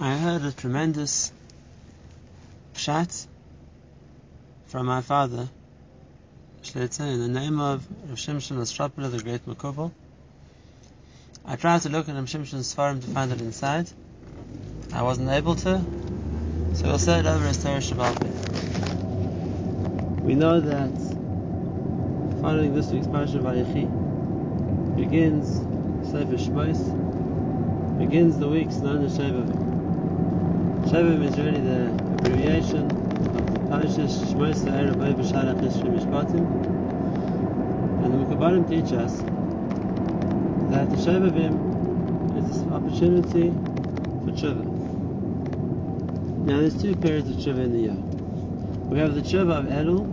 I heard a tremendous pshat from my father, Shleitzer, in the name of Rav Shimshon the great Makubal. I tried to look in Rav Shimshon's forum to find it inside. I wasn't able to, so we'll say it over as Torah Shabbat. We know that following this week's Parsha Vayechi begins Sefer Shmos, begins the weeks as Shavim is really the abbreviation of the Parashas Shmos Erev Oy B'Sharach Yishrim Mishpatim, and the Mekubalim teach us that the Shovavim is this opportunity for tshuva. Now there's two periods of tshuva in the year. We have the tshuva of Elul,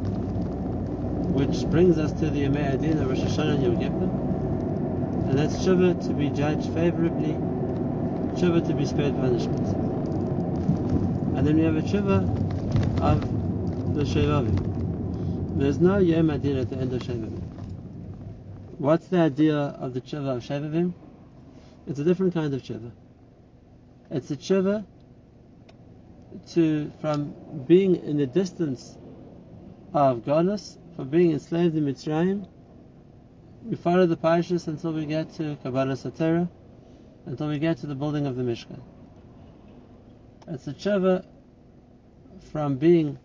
which brings us to the Yemei HaDin of Rosh Hashanah and Yom Kippur, and that's tshuva to be judged favorably, tshuva to be spared punishment. And then we have a tshuva of the Shovavim. There's no Yom HaDin at the end of Shovavim. What's the idea of the tshuva of Shovavim? It's a different kind of tshuva. It's a tshuva to from being in the distance of Goddess, from being enslaved in Mitzrayim. We follow the parashas until we get to Kabbalas HaTorah, until we get to the building of the Mishkan. It's a tshuva from being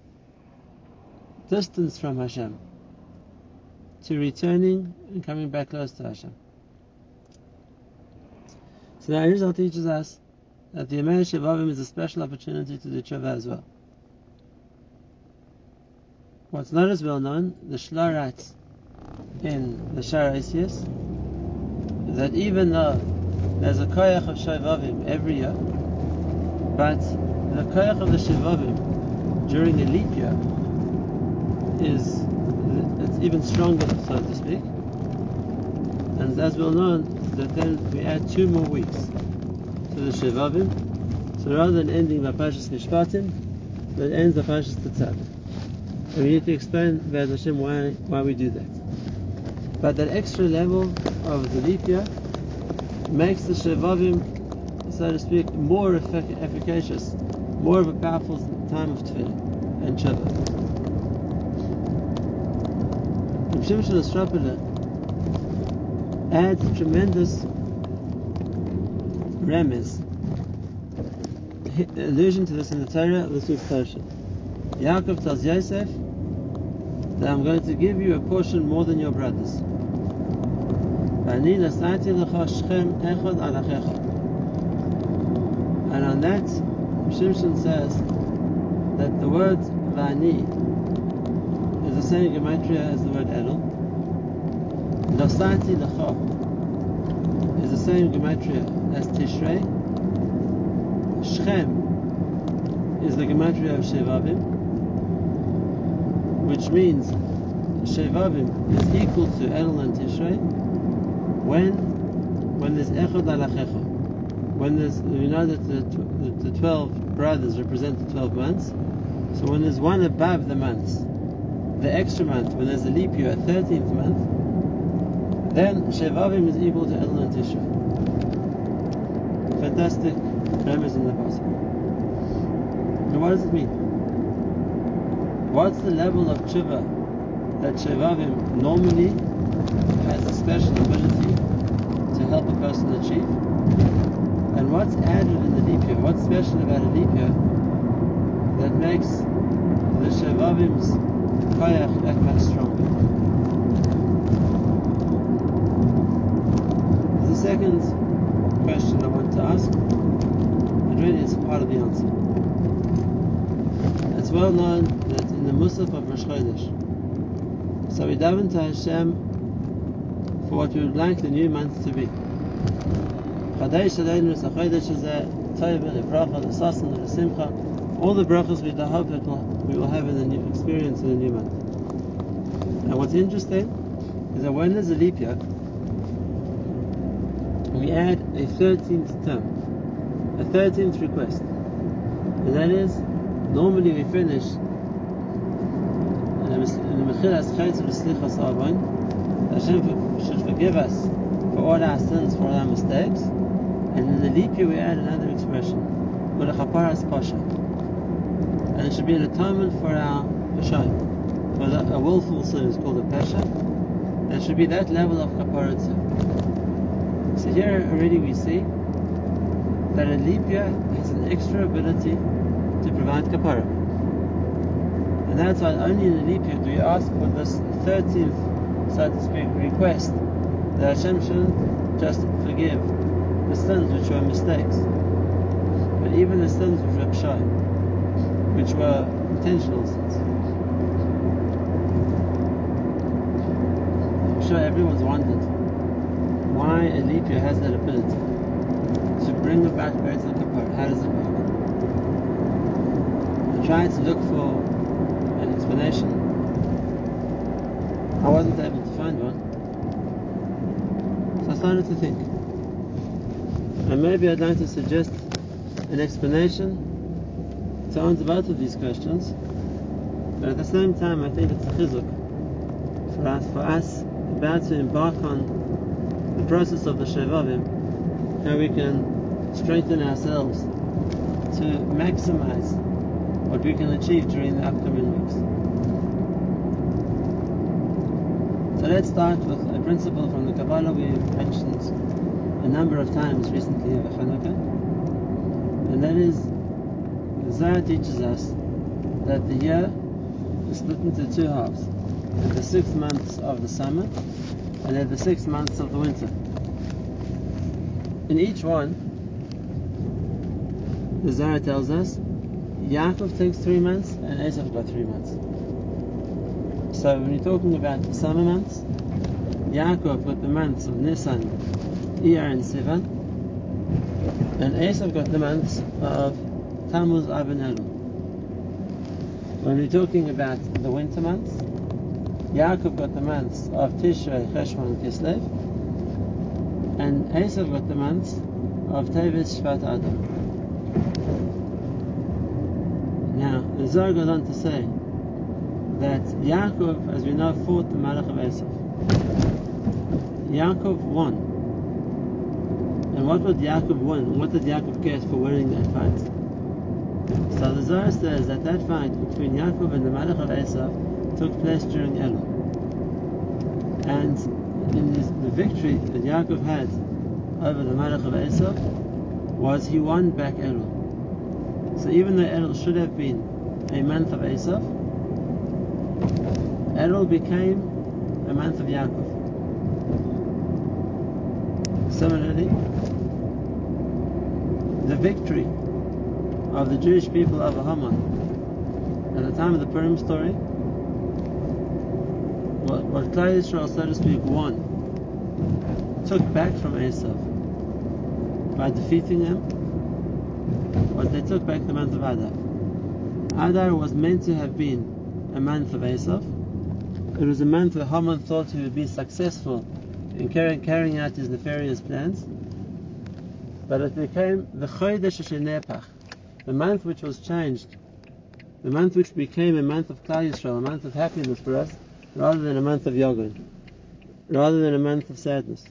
distanced from Hashem to returning and coming back close to Hashem. So the Arizal teaches us that the Yemei Shovavim is a special opportunity to do tshuva as well. What's not as well known, the Shla writes in the Shaar HaOsiyos, that even though there's a koyach of Shovavim every year, but the koyach of the Shovavim during a leap year is it's even stronger, so to speak. And as well known, that then we add two more weeks to the Shovavim. So rather than ending the Pashas Mishpatim, it ends the Pashas Tetzaveh. And we need to explain why, why we do that. But that extra level of the leap year makes the Shovavim so to speak, more effic- efficacious, more of a powerful time of tefillah and tshuva. Shimshon Estrapela adds tremendous remez, allusion to this in the Torah, this week's Parsha. Yaakov tells Yosef that I'm going to give you a portion more than your brothers. And on that, Shimshon says that the word Vani is the same gematria as the word Elul. Nosati Lecha is the same gematria as Tishrei. Shchem is the gematria of Shovavim, which means Shovavim is equal to Elul and Tishrei when when there's Echad Alachecha when there's, know that the, the, the 12 brothers represent the 12 months, so when there's one above the months, the extra month, when there's a leap year, a 13th month, then Shovavim is equal to Elul and Tishrei. Fantastic premise in the Pasuk. Now what does it mean? What's the level of tshuva that Shovavim normally has a special ability to help a person achieve? And what's added in the leap year? What's special about a leap year that makes much stronger? The second question I want to ask, and really it's part of the answer. It's well known that in the Musaf of Rosh Chodesh, so we daven to Hashem for what we would like the new month to be. Chodesh Chodesh is a Bracha, Simcha, all the brachas we hope that we will have in the new experience in the new month. And what's interesting is that when there's a leap year, we add a 13th term, a 13th request. And that is, normally we finish in the Mechilas the Slichas Avon, Hashem should forgive us for all our sins, for all our mistakes. And in the leap year we add another expression. with a chaparas pasha. And it should be an atonement for our Pesha. For the, a willful sin is called a Pesha. It should be that level of kaparat So here already we see that a leap year has an extra ability to provide kapara. And that's why only in a leap year do we ask for this 13th, so to speak, request that Hashem should just forgive the sins which were mistakes. But even the sins which were pshay, which were intentional sins. I'm sure everyone's wondered why a has that ability to bring about Beretz Kapar. How does it work? I tried to look for an explanation. I wasn't able to find one. So I started to think. And maybe I'd like to suggest an explanation to answer both of these questions. But at the same time, I think it's a chizuk for us, for us about to embark on the process of the Shovavim, how we can strengthen ourselves to maximize what we can achieve during the upcoming weeks. So let's start with a principle from the Kabbalah we've mentioned a number of times recently in Chanukah, and that is Zohar teaches us that the year is split into two halves. the six months of the summer and then the six months of the winter. In each one, the Zohar tells us Yaakov takes three months and Esav got three months. So when you're talking about the summer months, Yaakov got the months of Nisan, Iyar, and Sivan, and Esav got the months of Tammuz, Av, Elul. When we're talking about the winter months, Yaakov got the months of Tishrei, Cheshvan, Kislev, and Esav got the months of Tevis, Shvat, Adar. Now, the Zohar goes on to say that Yaakov, as we know, fought the Malach of Esav. Yaakov won. And what did Yaakov win? What did Yaakov get for winning that fight? So the Zohar says that that fight between Yaakov and the Malach of Esav took place during Elul. And in this, the victory that Yaakov had over the Malach of Esav was he won back Elul. So even though Elul should have been a month of Esav, Elul became a month of Yaakov. Similarly, the victory of the Jewish people of Haman at the time of the Purim story, what, what Klal Yisrael, so to speak, won, took back from Esav by defeating him was they took back the month of Adar. Adar was meant to have been a month of Esav. It was a month where Haman thought he would be successful in carrying, carrying out his nefarious plans. But it became the Chodesh Nepach, the month which was changed, the month which became a month of Klal Yisrael, a month of happiness for us, rather than a month of Yogun, rather than a month of sadness.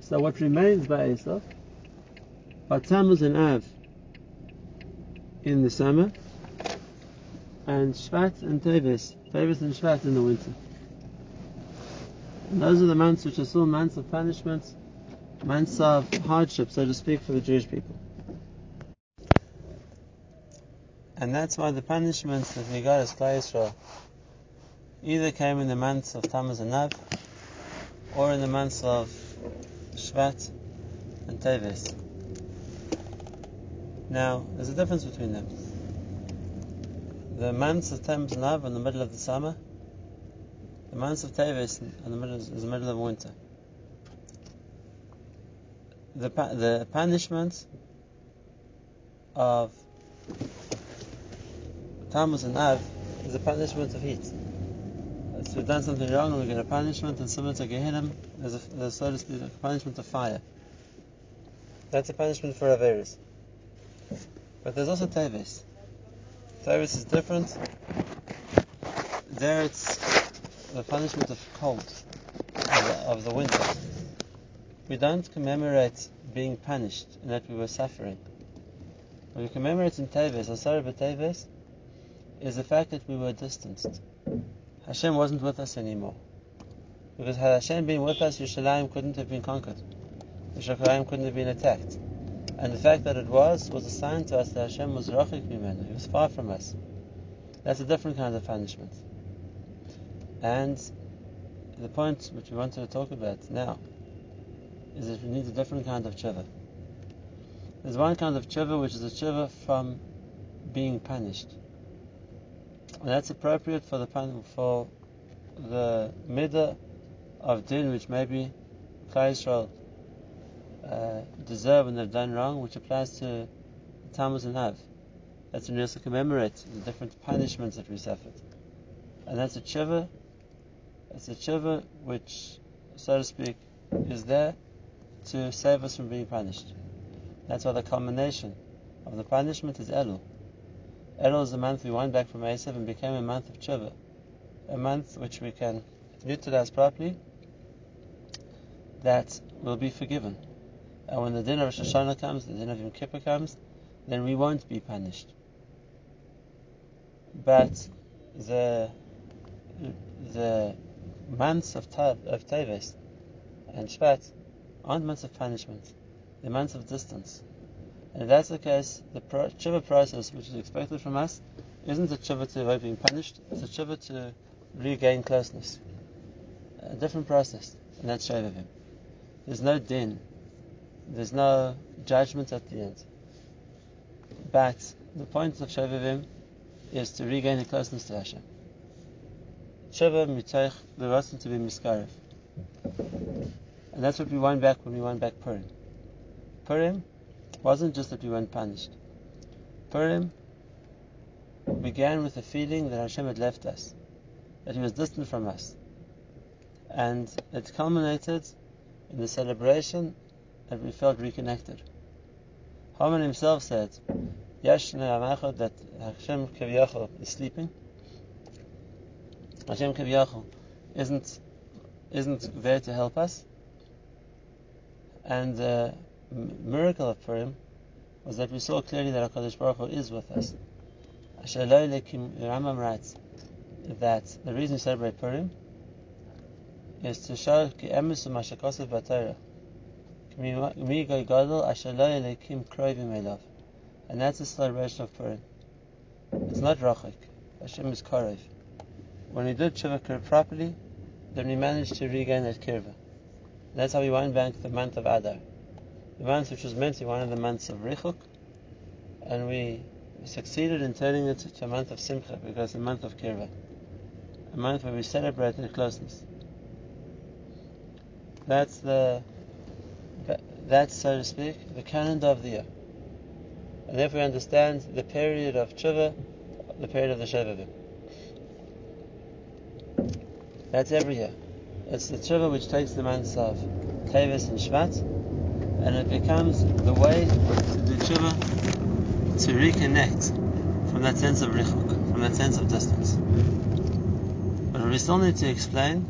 So what remains by Esav are Tammuz and Av in the summer, and Shvat and Teves, Teves and Shvat in the winter. And those are the months which are still months of punishment, months of hardship, so to speak, for the Jewish people. And that's why the punishments that we got as Klal Yisrael either came in the months of Tammuz and Av, or in the months of Shvat and Teves. Now, there's a difference between them. The months of Tammuz and Av in the middle of the summer. The months of Teves in the middle is the middle of winter. The the punishment of Tammuz and Av is a punishment of heat. So we've done something wrong and we get a punishment, and similar to Gehenna, there's a, there's, a punishment of fire. That's a punishment for Averis. But there's also Tevis. Tevis is different. There it's the punishment of cold, of the, of the winter. We don't commemorate being punished and that we were suffering. What we commemorate in Teves, Asara B'Teves, is the fact that we were distanced. Hashem wasn't with us anymore. Because had Hashem been with us, Yerushalayim couldn't have been conquered. Yerushalayim couldn't have been attacked. And the fact that it was, was a sign to us that Hashem was rachik mimenu, He was far from us. That's a different kind of punishment. And the point which we wanted to talk about now is that we need a different kind of tshuva. There's one kind of tshuva which is a tshuva from being punished. And that's appropriate for the for the midah of din which maybe Klal Yisrael uh, deserve when they've done wrong, which applies to Tammuz and Av. That's when we also commemorate the different punishments that we suffered. And that's a tshuva, it's a tshuva which, so to speak, is there to save us from being punished. That's why the culmination of the punishment is Elul. Elul is the month we went back from Esav and became a month of tshuva, a month which we can utilize properly, that will be forgiven. And when the din of Rosh Hashanah comes, the din of Yom Kippur comes, then we won't be punished. But the the months of Tav, of Teves and Shvat aren't months of punishment; they're months of distance. And if that's the case, the pro- process which is expected from us isn't a tshuva to avoid being punished; it's a tshuva to regain closeness. A different process, and that's Shovavim. There's no din there's no judgment at the end. But the point of Shovavim is to regain a closeness to Hashem. Shova mitoich berotzen to be miskarev. And that's what we won back when we won back Purim. Purim wasn't just that we weren't punished. Purim began with the feeling that Hashem had left us, that He was distant from us. And it culminated in the celebration that we felt reconnected. Haman himself said, Yashna that Hashem Kaviyachal is sleeping. Hashem Kaviyachal isn't isn't there to help us. And the miracle of Purim was that we saw clearly that HaKadosh Baruch Hu is with us. Rambam writes that the reason we celebrate Purim is to show ki emisu mashakosef b'Torah and that's the celebration of Purim. It's not Rachik. Hashem is Karev. When we did Shiva properly, then we managed to regain that Kirva. That's how we won back the month of Adar. The month which was meant to be one of the months of Richuk, and we succeeded in turning it to a month of Simcha because a month of Kirva. A month where we celebrated closeness. That's the that's, so to speak, the calendar of the year. And therefore we understand the period of tshuva, the period of the Shovavim. That's every year. It's the tshuva which takes the months of Tevis and Shvat, and it becomes the way to the tshuva to reconnect from that sense of richuk, from that sense of distance. But what we still need to explain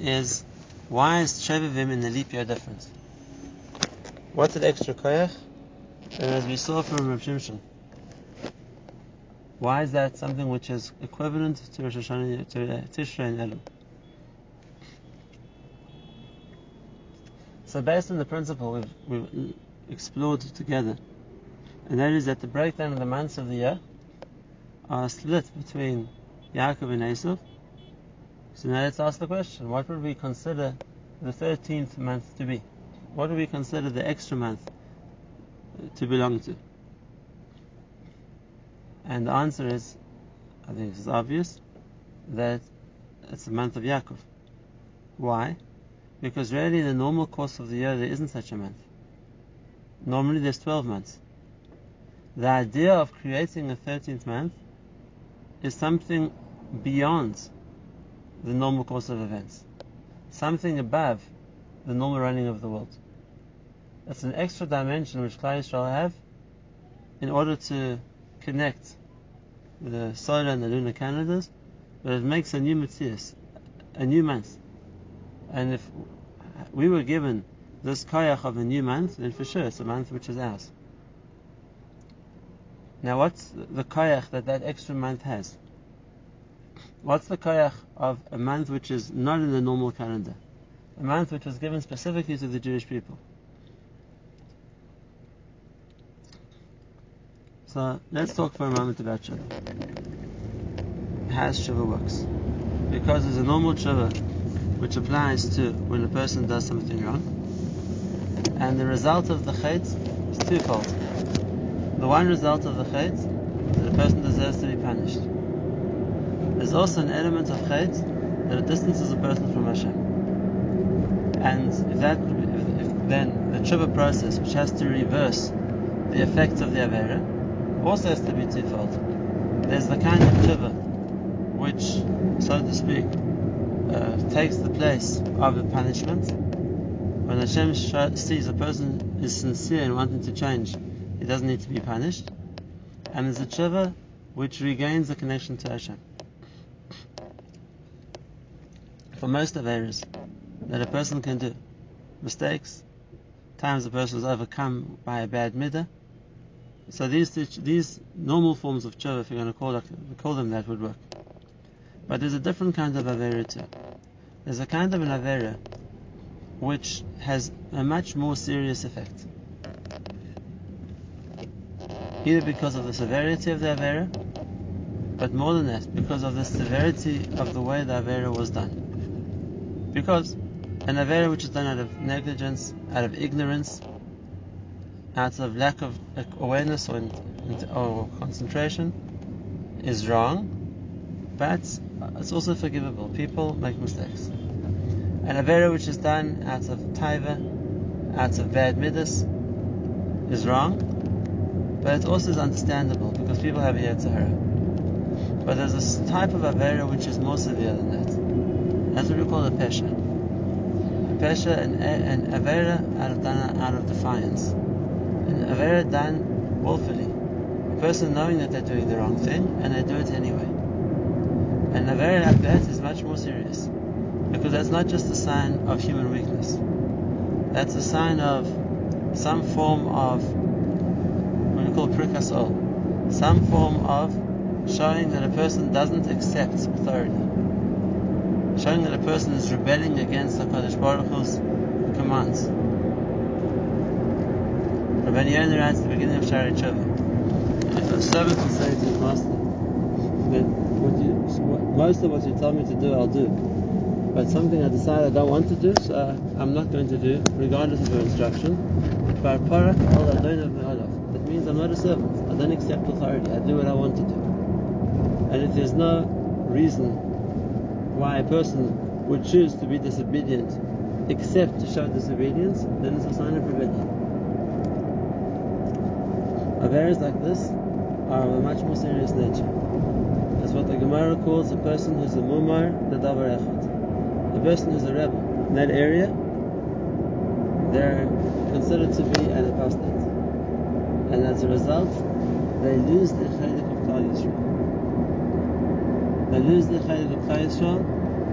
is why is Shovavim in the leap year different? What's an extra koyach? And as we saw from Rav Shimshon, why is that something which is equivalent to Rosh Hashanah, to Tishrei and Elul? So based on the principle we've, we've explored together, and that is that the breakdown of the months of the year are split between Yaakov and Esav. So now let's ask the question: What would we consider the thirteenth month to be? what do we consider the extra month uh, to belong to? And the answer is, I think it's obvious, that it's the month of Yaakov. Why? Because really in the normal course of the year there isn't such a month. Normally there's 12 months. The idea of creating a 13th month is something beyond the normal course of events. Something above the normal running of the world. It's an extra dimension which Klal Yisrael have in order to connect the solar and the lunar calendars, but it makes a new metzius, a new month. And if we were given this koyach of a new month, then for sure it's a month which is ours. Now, what's the koyach that that extra month has? What's the koyach of a month which is not in the normal calendar? A month which was given specifically to the Jewish people. So let's talk for a moment about tshuva. How tshuva works. Because there's a normal tshuva which applies to when a person does something wrong. And the result of the chait is twofold. The one result of the chait, that a person deserves to be punished. There's also an element of chait that it distances a person from Hashem. And if that, if, if then the tshuva process, which has to reverse the effects of the avera, also has to be twofold. There's the kind of tshuva which, so to speak, uh, takes the place of the punishment. When Hashem sees a person is sincere and wanting to change, he doesn't need to be punished. And there's a tshuva which regains the connection to Hashem. For most averas that a person can do, mistakes, times a person is overcome by a bad midah, so these these normal forms of tshuva, if you're going to call, call them that, would work. But there's a different kind of avera too. There's a kind of an avera which has a much more serious effect. Either because of the severity of the avera, but more than that, because of the severity of the way the avera was done. Because an avera which is done out of negligence, out of ignorance, out of lack of awareness or, or concentration is wrong, but it's also forgivable. People make mistakes. An avera which is done out of taiva, out of bad midas, is wrong, but it also is understandable because people have a yetzer hara. But there's this type of avera which is more severe than that. That's what we call a pesha. A pesha, and an avera out of, done out of defiance an avera done willfully. A person knowing that they're doing the wrong thing and they do it anyway. And avera like that is much more serious because that's not just a sign of human weakness. That's a sign of some form of what we call prikasol, some form of showing that a person doesn't accept authority, showing that a person is rebelling against the Baruch Hu's commands. Rabbi Yonah writes at the beginning of Shaarei Tshuva, if a servant will say to master that what you, most of what you tell me to do, I'll do, but something I decide I don't want to do, so I'm not going to do, regardless of your instruction. That means I'm not a servant. I don't accept authority. I do what I want to do. And if there's no reason why a person would choose to be disobedient except to show disobedience, then it's a sign of rebellion. Averas like this are of a much more serious nature. What the Gemara calls a person who's a mumar the davar echad. A person who's a rebel. In that area, they're considered to be an apostate. And as a result, they lose the chaylik of Klal Yisrael. They lose the chaylik of Klal Yisrael,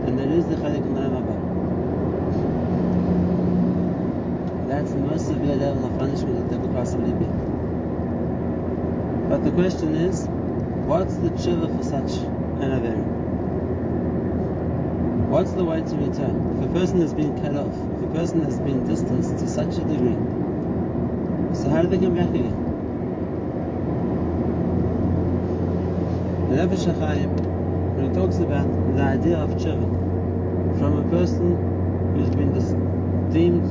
and they lose the chaylik of Na'am That's the most severe level of punishment that there could possibly be. But the question is, what's the tshuva for such an avera? What's the way to return? If a person has been cut off, if a person has been distanced to such a degree, so how do they come back again? The Nefesh HaChaim, when he talks about the idea of tshuva, from a person who's been deemed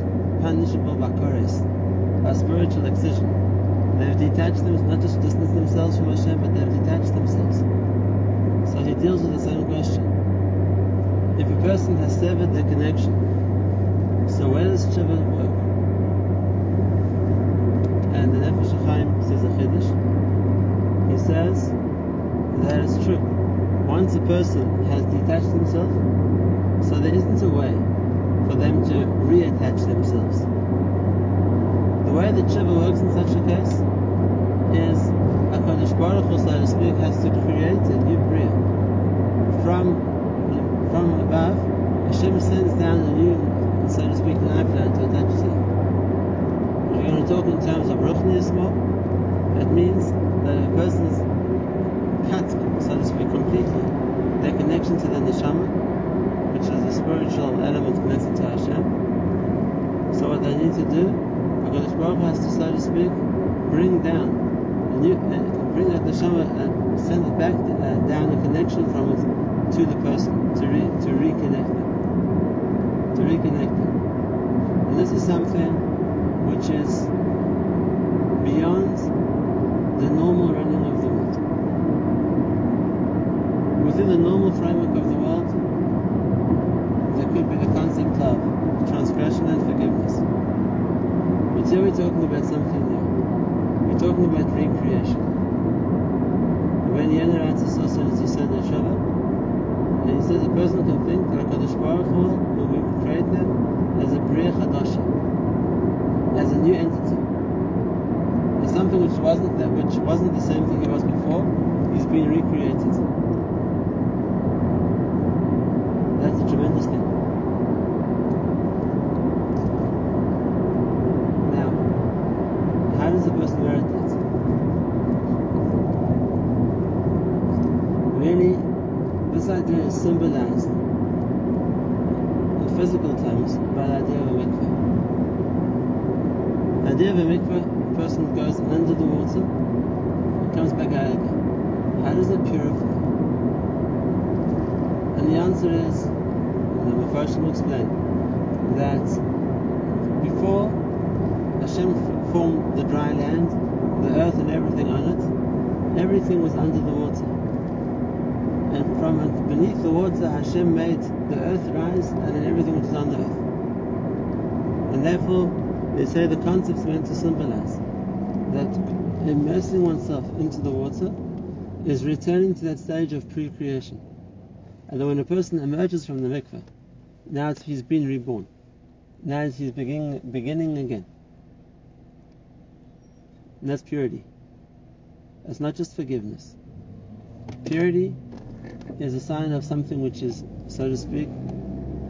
punishable by kores, by spiritual excision, They've detached themselves, not just distanced themselves from Hashem, but they've detached themselves. So he deals with the same question. If a person has severed the connection, so where does tshuva work? And the Nefesh HaChaim says a chiddush. He says that it's true. Once a person has detached himself, so there isn't a way for them to reattach themselves. The way that tshuva works in such a case is HaKadosh Baruch Hu, so to speak, has to create a new bria. From, from above, Hashem sends down a new, so to speak, lifeline to attach to. If we're going to talk in terms of ruchnius more, it means that a person's cut, so to speak, completely their connection to the neshama, which is the spiritual element connected to Hashem. So what they need to do, HaKadosh Baruch has to, so to speak, bring down a new, uh, bring that neshama and send it back uh, down a connection from it to the person to re, to reconnect them, to reconnect them. And this is something which is beyond the normal running of the world. Within the normal framework of the world, there could be the concept of transgression and forgiveness. Here we're talking about something new. We're talking about recreation. When Yener writes a Sosel, it's a Seder Shabbat, and he says a person can think that HaKadosh Baruch Hu will create them as a Bria Chadasha, as a new entity. As something which wasn't that, which wasn't the same thing it was before, he's been recreated. That's a tremendous thing. Now, how does a person merit that? Really, this idea is symbolized in physical terms by the idea of a mikveh. Idea a mikveh, person goes under the water comes back out again. How does it purify? And the answer is, the Mepharshim explain, that before Hashem formed the dry land, the earth and everything on it, everything was under the water. And from beneath the water, Hashem made the earth rise and then everything which is on the earth. And therefore, they say the concept is meant to symbolize that immersing oneself into the water is returning to that stage of pre-creation. And that when a person emerges from the mikveh, now he's been reborn. Now he's beginning, beginning again. And that's purity. It's not just forgiveness. Purity is a sign of something which is, so to speak,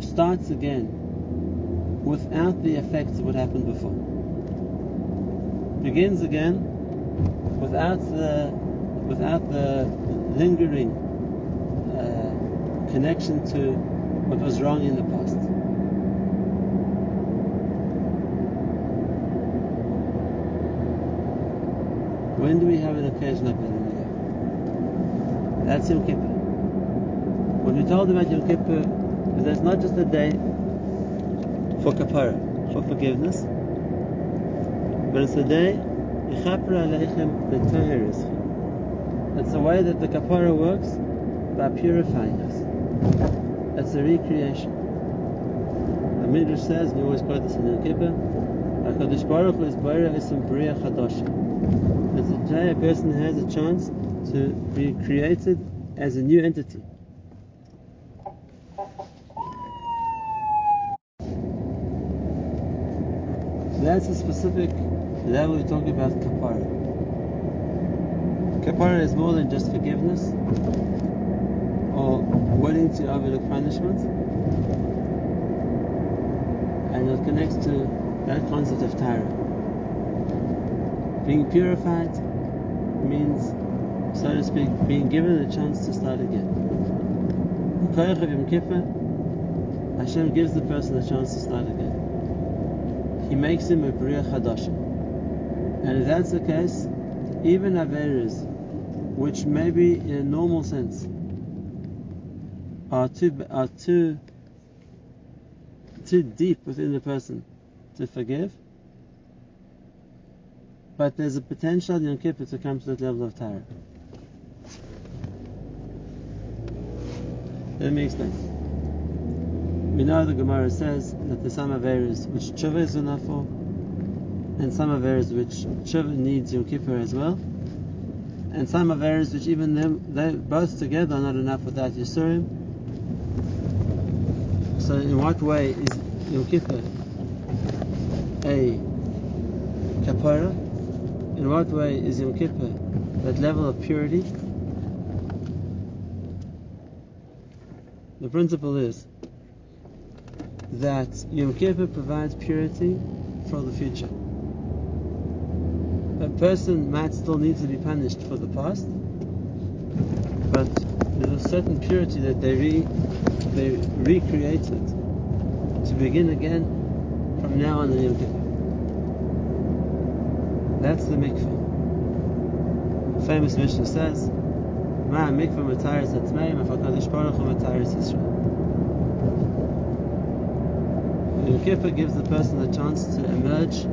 starts again without the effects of what happened before. Begins again without the without the lingering uh, connection to what was wrong in the past. When do we have an occasion like that? That's Yom Kippur. What we told about Yom Kippur is that it's not just a day for kapara, for forgiveness, but it's a day It's the way that the kapara works by purifying us. It's a recreation. The Midrash says, we always quote this in the Kippur, HaKadosh Baruch Hu is Bara Esem Bria Chadosha. It's a day a person has a chance to be created as a new entity. That's a specific level we're talking about kapara. Kapara is more than just forgiveness or willing to overlook punishment. And it connects to that concept of tahara. Being purified means, so to speak, being given a chance to start again. Koyach of Yom Hashem gives the person a chance to start again. He makes him a Bria Chadasha. And if that's the case, even Averas, which maybe in a normal sense are too are too too deep within the person to forgive, but there's a potential in Kippur to come to that level of tahara. Let me explain. We know the Gemara says that there's some Averas which Tshuva is enough for, and some Averas which Tshuva needs Yom Kippur as well, and some Averas which even them, they both together are not enough without Yisurim. So in what way is Yom Kippur a kapara? In what way is Yom Kippur that level of purity? The principle is that Yom Kippur provides purity for the future. A person might still need to be punished for the past, but there's a certain purity that they re, they recreated to begin again from now on in Yom Kippur. That's the mikveh. Famous Mishnah says, Ma mikveh mataris atzmeim, if HaKadosh Baruch Hu mataris Yisrael. Yom Kippur gives the person the chance to emerge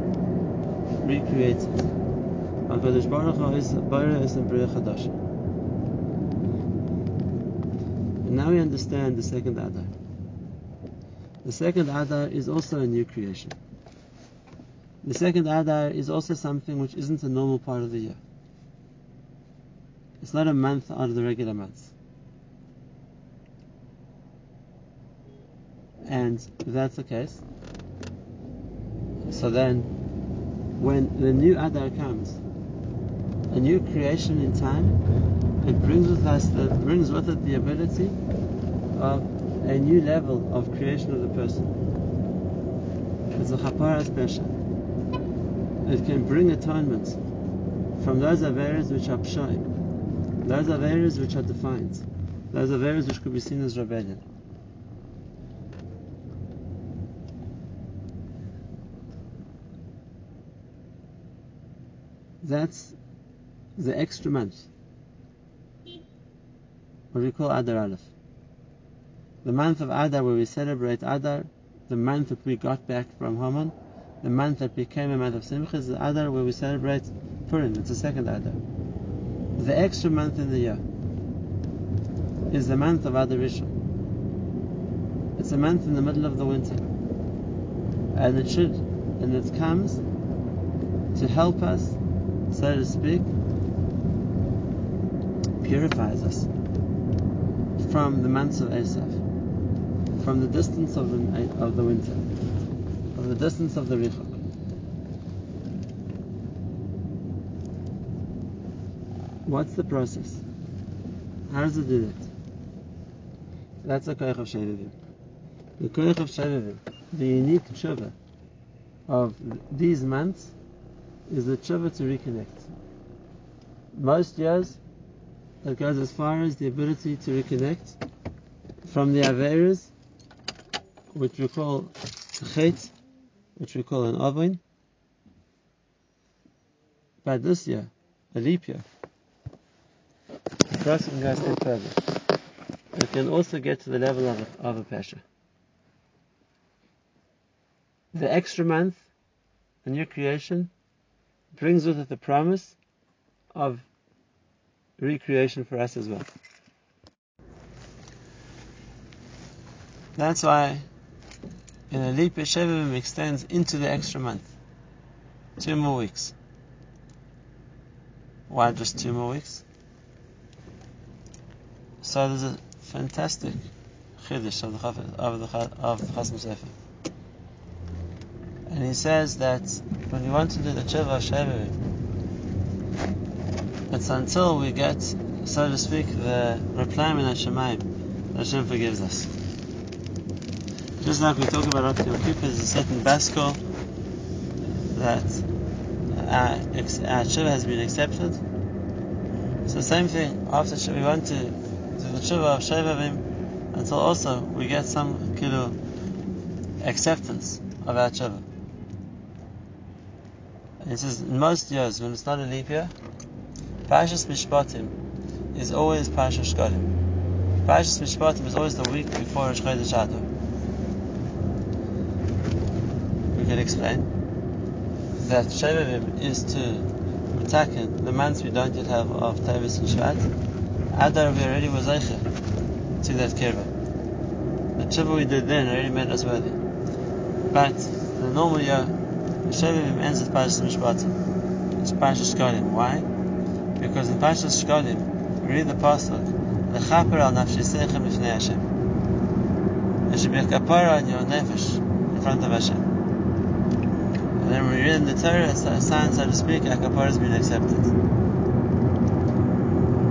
recreated. HaKadosh Baruch Hu is is in Chadash. And now we understand the second Adar. The second Adar is also a new creation. The second Adar is also something which isn't a normal part of the year. It's not a month out of the regular months. And that's the case, so then when the new Adar comes, a new creation in time, it brings with us the brings with it the ability of a new level of creation of the person. It's a chaparas pesha. It can bring atonement from those averas which are pshaim, those averas which are defined, those averas which could be seen as rebellion. That's the extra month. What we call Adar Aleph. The month of Adar where we celebrate Adar, the month that we got back from Haman, the month that became a month of Simcha is the Adar where we celebrate Purim. It's the second Adar. The extra month in the year is the month of Adar Rishon. It's a month in the middle of the winter. And it should, and it comes to help us, so to speak, purifies us from the months of Esav, from the distance of the, of the winter, from the distance of the Richok. What's the process? How does it do that? That's the Koich of Shevivim. The Koich of Shevivim, the unique tshuva of these months, is the tshuva to reconnect. Most years, that goes as far as the ability to reconnect from the Averas, which we call Chet, which we call an Avin. But this year, a leap year, the can go a step further. It can also get to the level of a, of a Pesha. The extra month, a new creation, brings with it the promise of recreation for us as well. That's why in a leap Shevim extends into the extra month. Two more weeks. Why just two more weeks? So there's a fantastic chiddush of the of the of the Sofer, and he says that when you want to do the tshuva of it's until we get, so to speak, the reply in Hashemayim that Hashem forgives us. Just like we talk about Yom Kippur, there's a certain baskol that uh, our, our tshuva has been accepted. So same thing, after we want to do the tshuva of Shovavim until also we get some kilo acceptance of our tshuva. It says in most years when it's not a leap year, Parashas Mishpatim is always Parashas Shkalim. Parashas Mishpatim is always the week before Rosh Chodesh Adar. We can explain that Shovavim is to Mitakin, the months we don't yet have of Tavis and Shvat. Adar we already was Eicha to that Kirva. The Tshuva we did then already made us worthy. But the normal year, Shovavim ends with Parashas Mishpatim. It's Parashas Shkalim. Why? Because in Parshas Shkalim, we read the pasuk, "Lechaper al nafshisechem b'fnei Hashem." There should be a kapara on your nefesh in front of Hashem. And then we read in the Torah, sign, so to speak, a kapara has been accepted.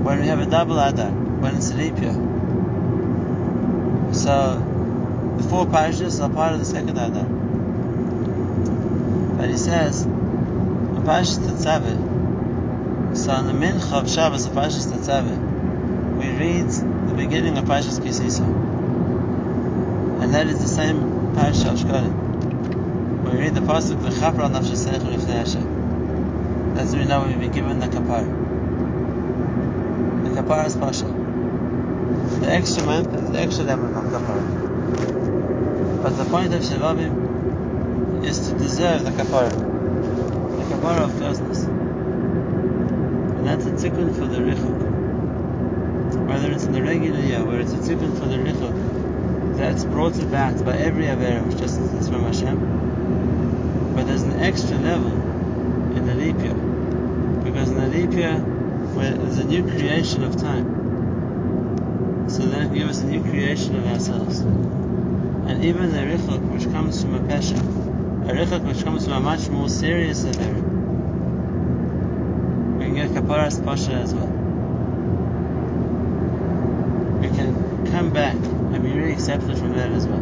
When we have a double adar, when it's leap year, so the four parashas are part of the second adar. But he says, in Parashas Tetzaveh, So on the Mincha of Shabbos of Parshas Tetzaveh, we read the beginning of Parshas Ki Sisa. And that is the same Parsha of Shkolim. We read the Pasuk, V'chapra al nafshasecha lifnei Hashem. As we know, we've been given the kapar. The kapar is Pasha. The extra month is the extra level of kapar. But the point of Shovavim is to deserve the kapara. The kapara of closeness. And that's a tikkun for the richuk. Whether it's in the regular year, where it's a tikkun for the richuk, that's brought about by every Avera, which it's from Hashem. But there's an extra level in the leap year. Because in the leap year, where there's a new creation of time. So then it gives us a new creation of ourselves. And even the richuk, which comes from a pesha, a which comes from a much more serious Avera, we can get kaparas pasha as well. We can come back and be really accepted from that as well.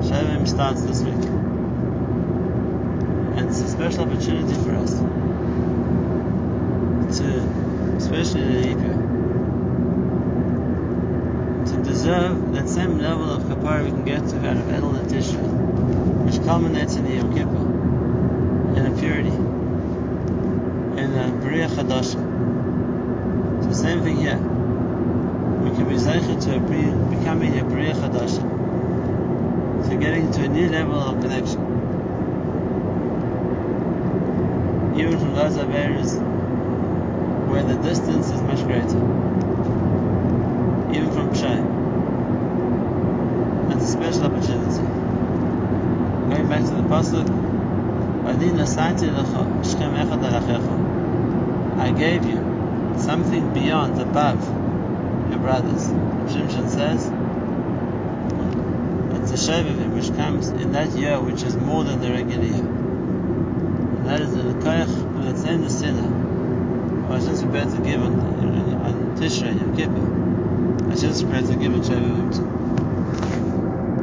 Shovavim starts this week. And it's a special opportunity for us to, especially in the Yipya, to deserve that same level of kapara we can get to out of Tisha, which culminates in the Yom Kippur, in a purity, in a Bria Chadasha. So same thing here. We can be Zeicha to a becoming a Bria Chadasha, to getting to a new level of connection. Even from those areas where the distance is much greater. Even from Pshai. A special opportunity. Going back to the Pasuk, I gave you something beyond, above your brothers. Shimshon says, it's a Shovavim which comes in that year which is more than the regular year. And that is the Koyach, that's in the Sinner. Hashem's prepared to give on, on, on Tishrei, Yom Kippur. Hashem's prepared to give on Shovavim too.